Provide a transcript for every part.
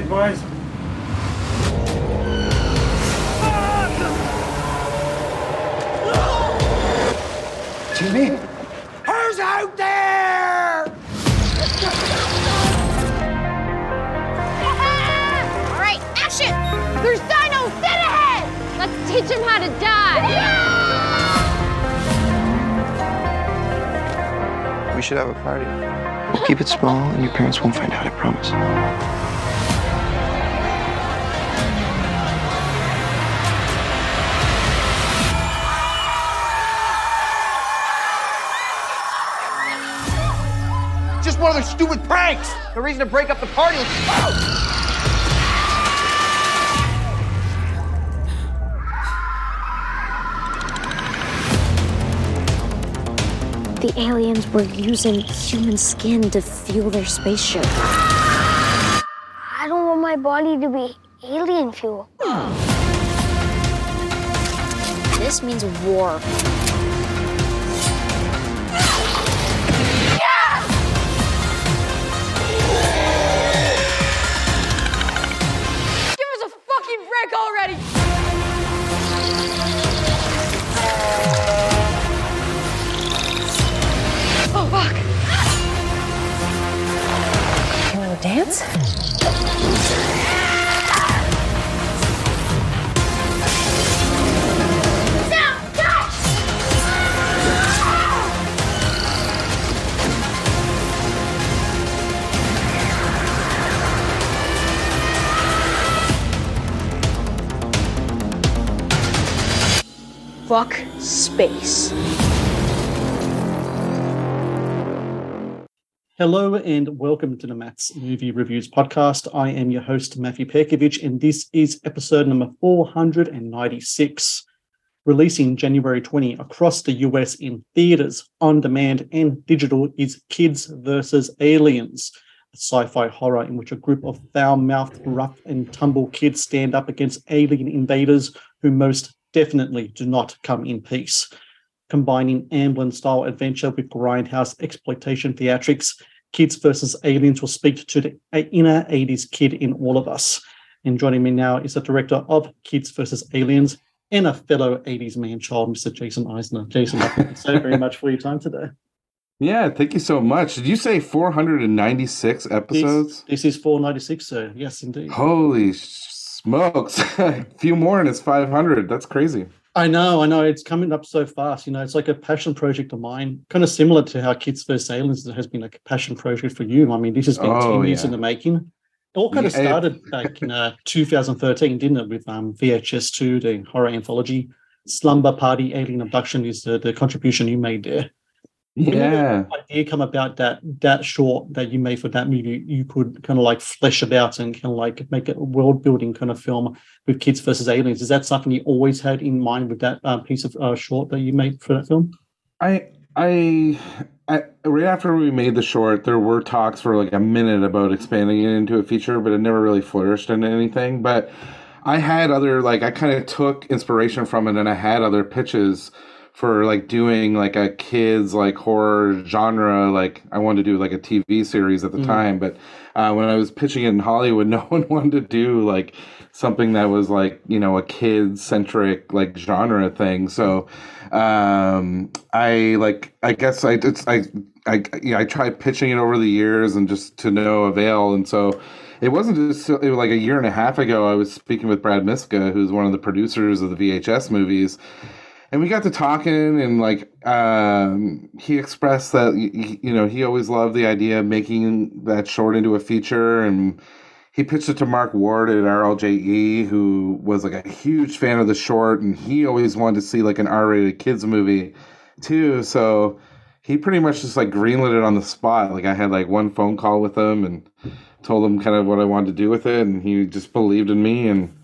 Long one tonight, boys. Jimmy? Who's out there? All right, action! There's dinos dead ahead! Let's teach them how to die! We should have a party. Keep it small and your parents won't find out, I promise. Just one of those stupid pranks. No reason to break up the party. Oh! The aliens were using human skin to fuel their spaceship. I don't want my body to be alien fuel. This means war. Fuck space. Hello and welcome to the Matt's Movie Reviews podcast. I am your host, Matthew Perkovich, and this is episode number 496, releasing January 20 across the US in theaters, on demand, and digital is Kids vs. Aliens, a sci fi horror in which a group of foul mouthed, rough and tumble kids stand up against alien invaders who most definitely do not come in peace combining Amblin style adventure with grindhouse exploitation theatrics. Kids versus Aliens will speak to the inner 80s kid in all of us. And joining me now is the director of Kids versus Aliens and a fellow 80s man child, Mr. Jason Eisener. Jason, thank you so very much for your time today. Yeah, thank you so much. Did you say 496 episodes? This, this is 496, sir. Yes, indeed. Holy smokes. a few more and it's 500. That's crazy. I know, I know. It's coming up so fast. You know, it's like a passion project of mine, kind of similar to how Kids versus Aliens has been a passion project for you. I mean, this has been Oh, 10 years in the making. It all kind of Yeah, started back in uh, 2013, didn't it, with um, VHS2, the horror anthology. Slumber Party Alien Abduction is the, the contribution you made there. Yeah. idea come about that that short that you made for that movie you could kind of like flesh about and kind of like make a world building kind of film with kids versus aliens is that something you always had in mind with that uh, piece of uh, short that you made for that film I, I, I, right after we made the short, there were talks for like a minute about expanding it into a feature, but it never really flourished into anything. But I had other, like, I kind of took inspiration from it and I had other pitches for like doing like a kids like horror genre like i wanted to do like a tv series at the Mhm. time but uh, when i was pitching it in hollywood no one wanted to do like something that was like you know a kid centric like genre thing so um i like i guess i it's i i yeah i tried pitching it over the years and just to no avail and so it wasn't just it was like a year and a half ago i was speaking with brad miska who's one of the producers of the vhs movies and we got to talking and like um he expressed that you know he always loved the idea of making that short into a feature and he pitched it to Mark Ward at RLJE, who was like a huge fan of the short, and he always wanted to see like an R-rated kids movie too. So he pretty much just like greenlit it on the spot. Like I had like one phone call with him, and told him kind of what I wanted to do with it, and he just believed in me and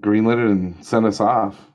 greenlit it and sent us off.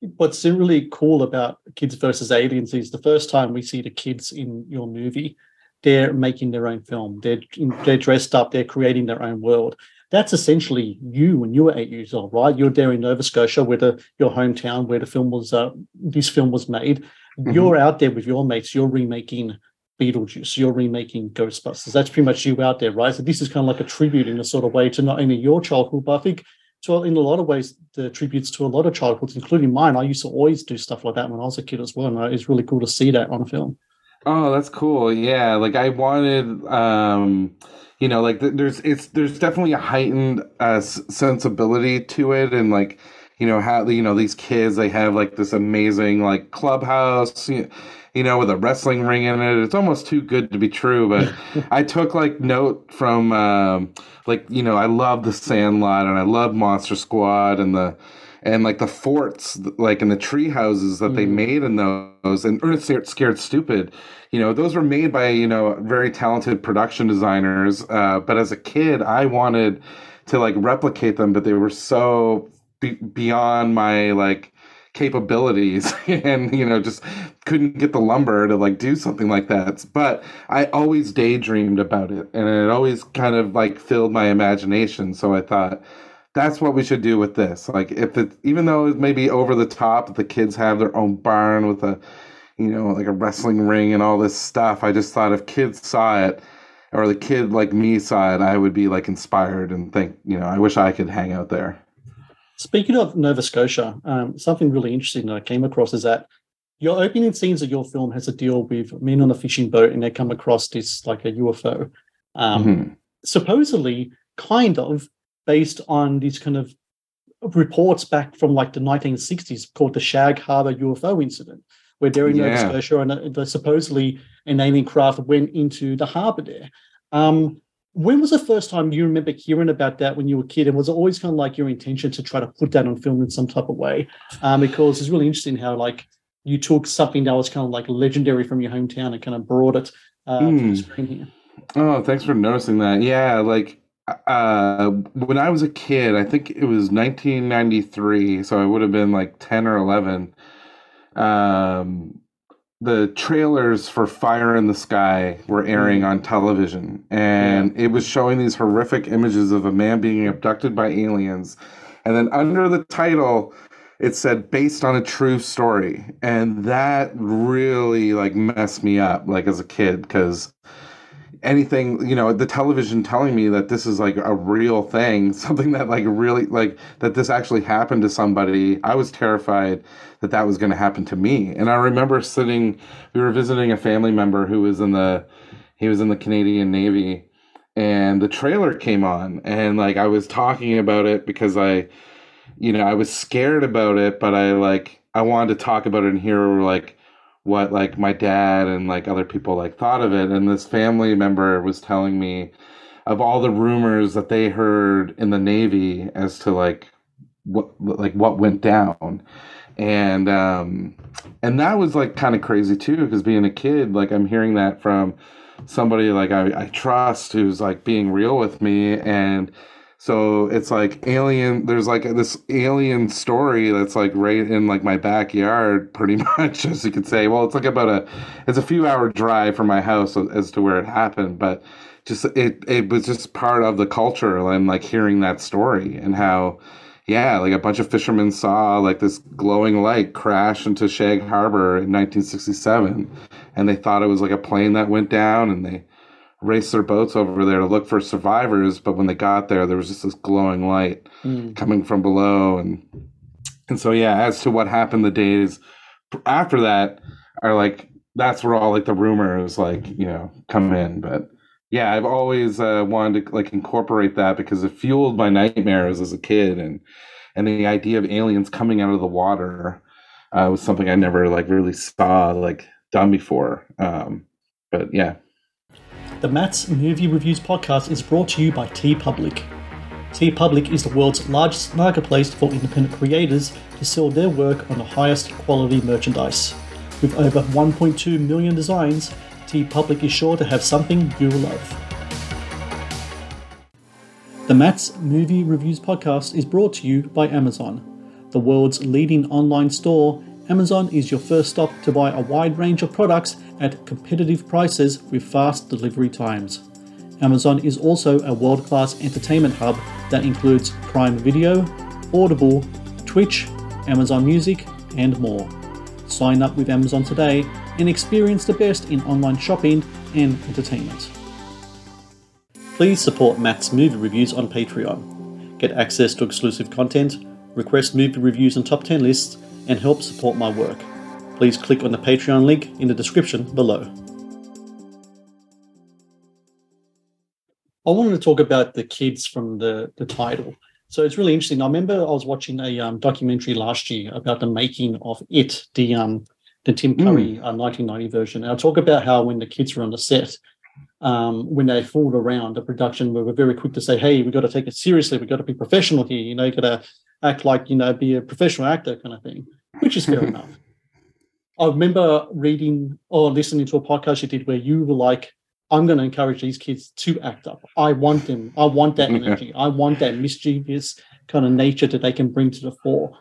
What's really cool about Kids versus Aliens is the first time we see the kids in your movie, they're making their own film. They're they're dressed up. They're creating their own world. That's essentially you when you were eight years old, right? You're there in Nova Scotia, where the your hometown, where the film was. Uh, this film was made. Mm-hmm. You're out there with your mates. You're remaking Beetlejuice. You're remaking Ghostbusters. That's pretty much you out there, right? So this is kind of like a tribute in a sort of way to not only your childhood, but I think to in a lot of ways the tributes to a lot of childhoods, including mine. I used to always do stuff like that when I was a kid as well, and it's really cool to see that on a film. Oh, that's cool. Yeah, like I wanted, um, you know, like there's it's there's definitely a heightened uh, sensibility to it, and like you know how you know these kids they have like this amazing like clubhouse. You know, you know, with a wrestling ring in it. It's almost too good to be true. But I took like note from um, like you know I love the Sandlot and I love Monster Squad and the and like the forts like in the tree houses that mm. they made in those and Ernest Scared Stupid. You know, those were made by you know very talented production designers. Uh, but as a kid, I wanted to like replicate them, but they were so be- beyond my like capabilities and you know just couldn't get the lumber to like do something like that. But i always daydreamed about it and it always kind of like filled my imagination. So i thought that's what we should do with this. Like if it even though it may be over the top the kids have their own barn with a you know like a wrestling ring and all this stuff i just thought if kids saw it or the kid like me saw it i would be like inspired and think you know i wish i could hang out there Speaking of Nova Scotia, um, something really interesting that I came across is that your opening scenes of your film has a deal with men on a fishing boat and they come across this like a UFO. Um, mm-hmm. Supposedly, kind of based on these kind of reports back from like the 1960s called the Shag Harbor UFO incident, where they're in yeah. Nova Scotia and uh, supposedly an alien craft went into the harbor there. Um, when was the first time you remember hearing about that when you were a kid? And was it always kind of like your intention to try to put that on film in some type of way? Um, because it's really interesting how like you took something that was kind of like legendary from your hometown and kind of brought it uh, mm. to the hmm. screen here. Oh, thanks for noticing that. Yeah, like uh, when I was a kid, I think it was 1993, so I would have been like 10 or 11. Um, the trailers for Fire in the Sky were airing mm. on television, and yeah. it was showing these horrific images of a man being abducted by aliens. And then under the title, it said based on a true story. And that really like messed me up like as a kid because anything you know the television telling me that this is like a real thing something that like really like that this actually happened to somebody i was terrified that that was going to happen to me. And i remember sitting we were visiting a family member who was in the he was in the canadian navy and the trailer came on and like i was talking about it because i you know i was scared about it but i like i wanted to talk about it and hear like what like my dad and like other people like thought of it. And this family member was telling me of all the rumors that they heard in the navy as to like what like what went down. And um and that was like kind of crazy too because being a kid like i'm hearing that from somebody like I, I trust who's like being real with me. And so it's like alien. There's like this alien story that's like right in like my backyard, pretty much, as you could say. Well, it's like about a, it's a few hour drive from my house as to where it happened, but just it it was just part of the culture and like hearing that story and how yeah like a bunch of fishermen saw like this glowing light crash into shag harbor in 1967 and they thought it was like a plane that went down and they race their boats over there to look for survivors. But when they got there, there was just this glowing light mm. coming from below, and and so yeah. As to what happened the days after that, are like that's where all like the rumors like you know come in. But yeah, I've always uh, wanted to like incorporate that because it fueled my nightmares as a kid, and and the idea of aliens coming out of the water uh, was something I never like really saw like done before. Um, but yeah, the Matt's Movie Reviews podcast is brought to you by TeePublic. T Public is the world's largest marketplace for independent creators to sell their work on the highest quality merchandise. With over 1.2 million designs, TeePublic is sure to have something you'll love. The Matt's Movie Reviews podcast is brought to you by Amazon. The world's leading online store, Amazon is your first stop to buy a wide range of products at competitive prices with fast delivery times. Amazon is also a world class entertainment hub that includes Prime Video, Audible, Twitch, Amazon Music, and more. Sign up with Amazon today and experience the best in online shopping and entertainment. Please support Matt's movie reviews on Patreon. Get access to exclusive content, request movie reviews and top 10 lists, and help support my work. Please click on the Patreon link in the description below. I wanted to talk about the kids from the, the title. So it's really interesting. I remember I was watching a um, documentary last year about the making of It, the um, the Tim Curry uh, 1990 version. And I talk about how when the kids were on the set, um, when they fooled around the production, we were very quick to say, "Hey, we got to take it seriously. We got to be professional here. You know, you got to act like you know, be a professional actor, kind of thing." Which is fair enough. I remember reading or listening to a podcast you did where you were like, I'm going to encourage these kids to act up. I want them. I want that energy. I want that mischievous kind of nature that they can bring to the fore.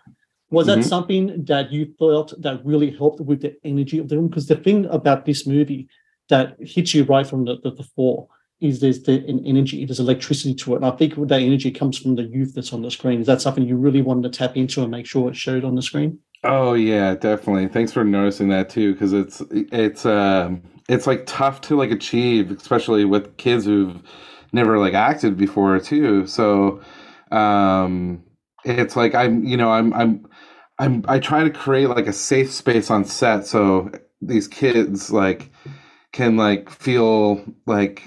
Was that Mhm. something that you felt that really helped with the energy of the room? Because the thing about this movie that hits you right from the, the, the fore is there's the an energy, there's electricity to it. And I think that energy comes from the youth that's on the screen. Is that something you really wanted to tap into and make sure it showed on the screen? Oh yeah, definitely. Thanks for noticing that too, because it's it's um it's like tough to like achieve, especially with kids who've never like acted before too. So um it's like I'm you know I'm I'm I'm I try to create like a safe space on set so these kids like can like feel like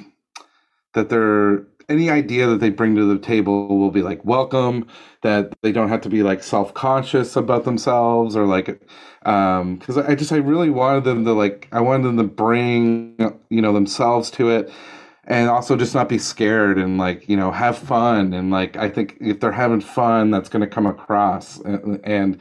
that they're any idea that they bring to the table will be like welcome that they don't have to be like self-conscious about themselves or like um because i just i really wanted them to like i wanted them to bring you know themselves to it and also just not be scared and like you know have fun and like i think if they're having fun that's going to come across. And, and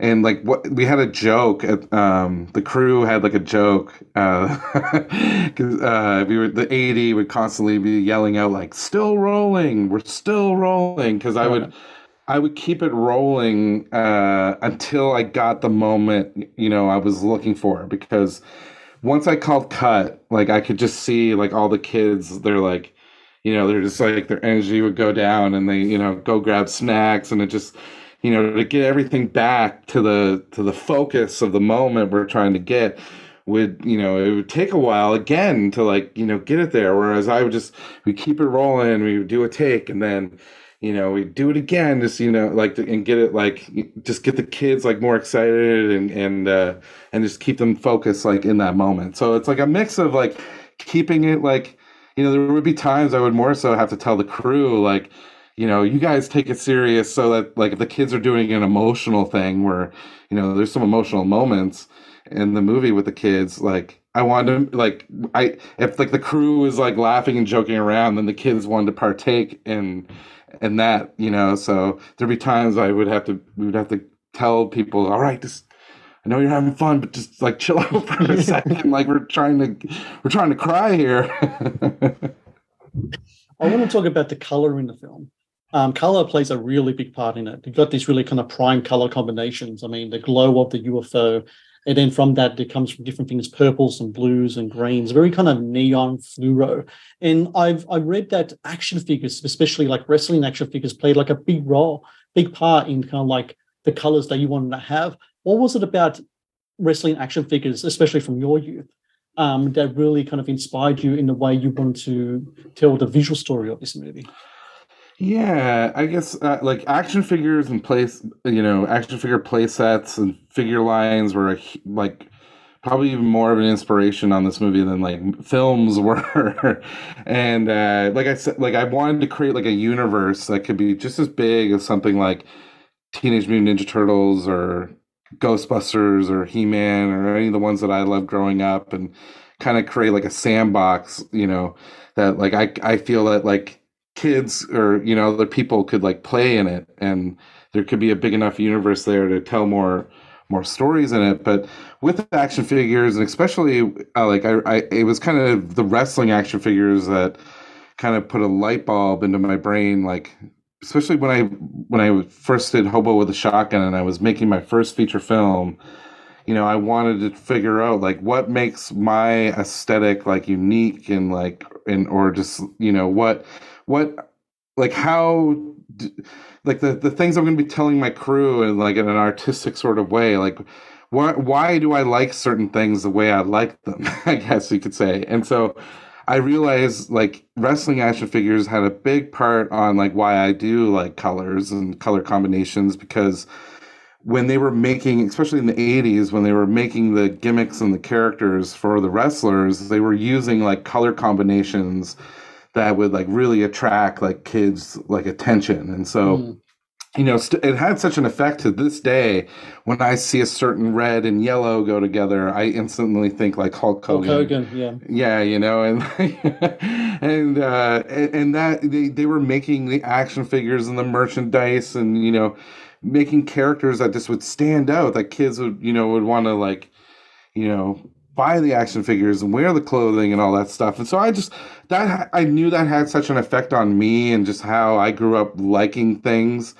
and like what we had a joke at um the crew had like a joke uh 'cause, uh we were the AD would constantly be yelling out like still rolling we're still rolling because i would i would keep it rolling uh until i got the moment you know i was looking for because once i called cut like i could just see like all the kids they're like you know they're just like their energy would go down and they you know go grab snacks and it just you know to get everything back to the to the focus of the moment we're trying to get would you know it would take a while again to like you know get it there. Whereas i would just we keep it rolling we would do a take and then you know we do it again just you know like and get it like just get the kids like more excited and and uh and just keep them focused like in that moment. So it's like a mix of like keeping it like you know there would be times i would more so have to tell the crew like you know you guys take it serious so that like if the kids are doing an emotional thing where you know there's some emotional moments in the movie with the kids like i wanted to like i if like the crew is like laughing and joking around then the kids wanted to partake in in that you know so there'd be times i would have to we would have to tell people all right just I know you're having fun, but just like chill out for a second. Like we're trying to, we're trying to cry here. I want to talk about the color in the film. Um, color plays a really big part in it. You've got these really kind of prime color combinations. I mean, the glow of the UFO, and then from that, it comes from different things, purples and blues and greens, very kind of neon fluoro. And I've I read that action figures, especially like wrestling action figures, played like a big role, big part in kind of like the colors that you wanted to have. What was it about wrestling action figures, especially from your youth, um, that really kind of inspired you in the way you wanted to tell the visual story of this movie? Yeah, I guess uh, like action figures and place, you know, action figure play sets and figure lines were like probably even more of an inspiration on this movie than like films were. and uh, like I said, like I wanted to create like a universe that could be just as big as something like Teenage Mutant Ninja Turtles or Ghostbusters or He Man or any of the ones that I loved growing up, and kind of create like a sandbox, you know, that like I I feel that like kids or you know other people could like play in it and there could be a big enough universe there to tell more more stories in it but with action figures and especially uh, like I, I it was kind of the wrestling action figures that kind of put a light bulb into my brain, like especially when I when I first did Hobo with a Shotgun and I was making my first feature film. You know, I wanted to figure out like what makes my aesthetic like unique and like and or just you know what what like how like the the things I'm going to be telling my crew in like in an artistic sort of way like why why do I like certain things the way I like them I guess you could say. And so I realized like wrestling action figures had a big part on like why I do like colors and color combinations because when they were making especially in the 80s when they were making the gimmicks and the characters for the wrestlers they were using like color combinations that would like really attract like kids like attention. And so mm. you know st- it had such an effect to this day. When i see a certain red and yellow go together i instantly think like hulk hogan, hulk hogan. Yeah. Yeah you know and and uh and, and that they, they were making the action figures and the merchandise and you know making characters that just would stand out that kids would you know would want to like you know buy the action figures and wear the clothing and all that stuff. And so I just that I knew that had such an effect on me and just how I grew up liking things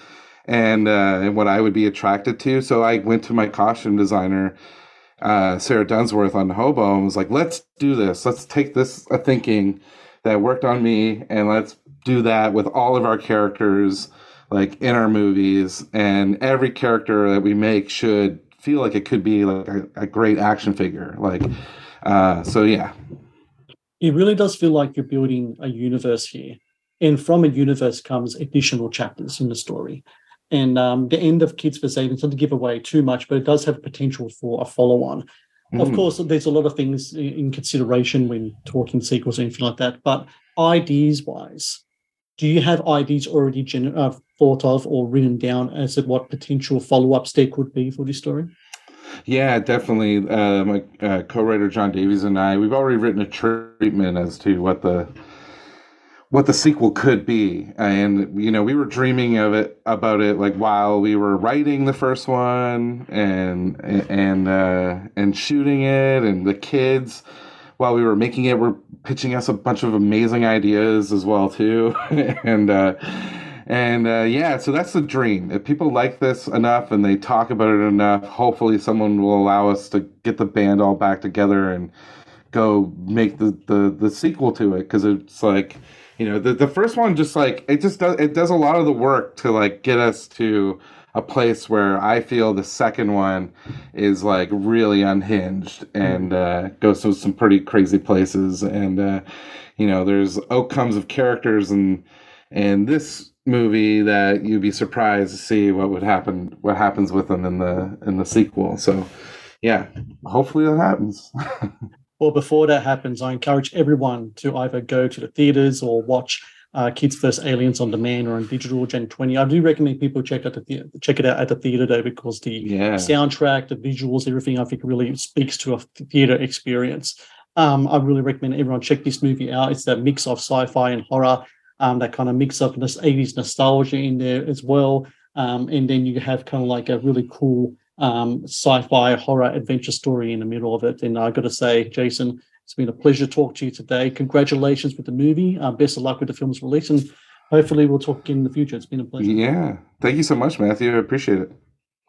and uh, and what I would be attracted to. So I went to my costume designer, uh, Sarah Dunsworth on Hobo, and was like, "Let's do this. Let's take this a thinking that worked on me, and let's do that with all of our characters." like in our movies and every character that we make should feel like it could be like a, a great action figure. Like, uh, so yeah. It really does feel like you're building a universe here, and from a universe comes additional chapters in the story. And um, the end of Kids. Aliens, not to give away too much, but it does have potential for a follow-on. Mm. Of course, there's a lot of things in consideration when talking sequels or anything like that. But ideas-wise, do you have ideas already gen- uh, thought of or written down as to what potential follow-ups there could be for this story? Yeah, definitely. Uh, my uh, co-writer John Davies and I, we've already written a treatment as to what the what the sequel could be, and you know, we were dreaming of it about it like while we were writing the first one and and uh, and shooting it, and the kids while we were making it we were pitching us a bunch of amazing ideas as well too, and. Uh, and uh, yeah, so that's the dream. If people like this enough and they talk about it enough, hopefully someone will allow us to get the band all back together and go make the the, the sequel to it because it's like you know the, the first one just like it just does it does a lot of the work to like get us to a place where I feel the second one is like really unhinged and uh, goes to some pretty crazy places. And uh, you know there's outcomes of characters and and this movie that you'd be surprised to see what would happen what happens with them in the in the sequel. So yeah hopefully that happens. Well before that happens i encourage everyone to either go to the theaters or watch uh, Kids vs. Aliens on demand or on digital Gen 20. I do recommend people check out the check it out at the theater though, because the yeah. soundtrack, the visuals, everything I think really speaks to a theater experience. Um, I really recommend everyone check this movie out. It's that mix of sci-fi and horror um, that kind of mix of this 80s nostalgia in there as well. Um, and then you have kind of like a really cool um, sci-fi horror adventure story in the middle of it. And I got to say, Jason, it's been a pleasure to talk to you today. Congratulations with the movie. Uh, best of luck with the film's release, and hopefully we'll talk in the future. It's been a pleasure. Yeah, thank you so much, Matthew. I appreciate it.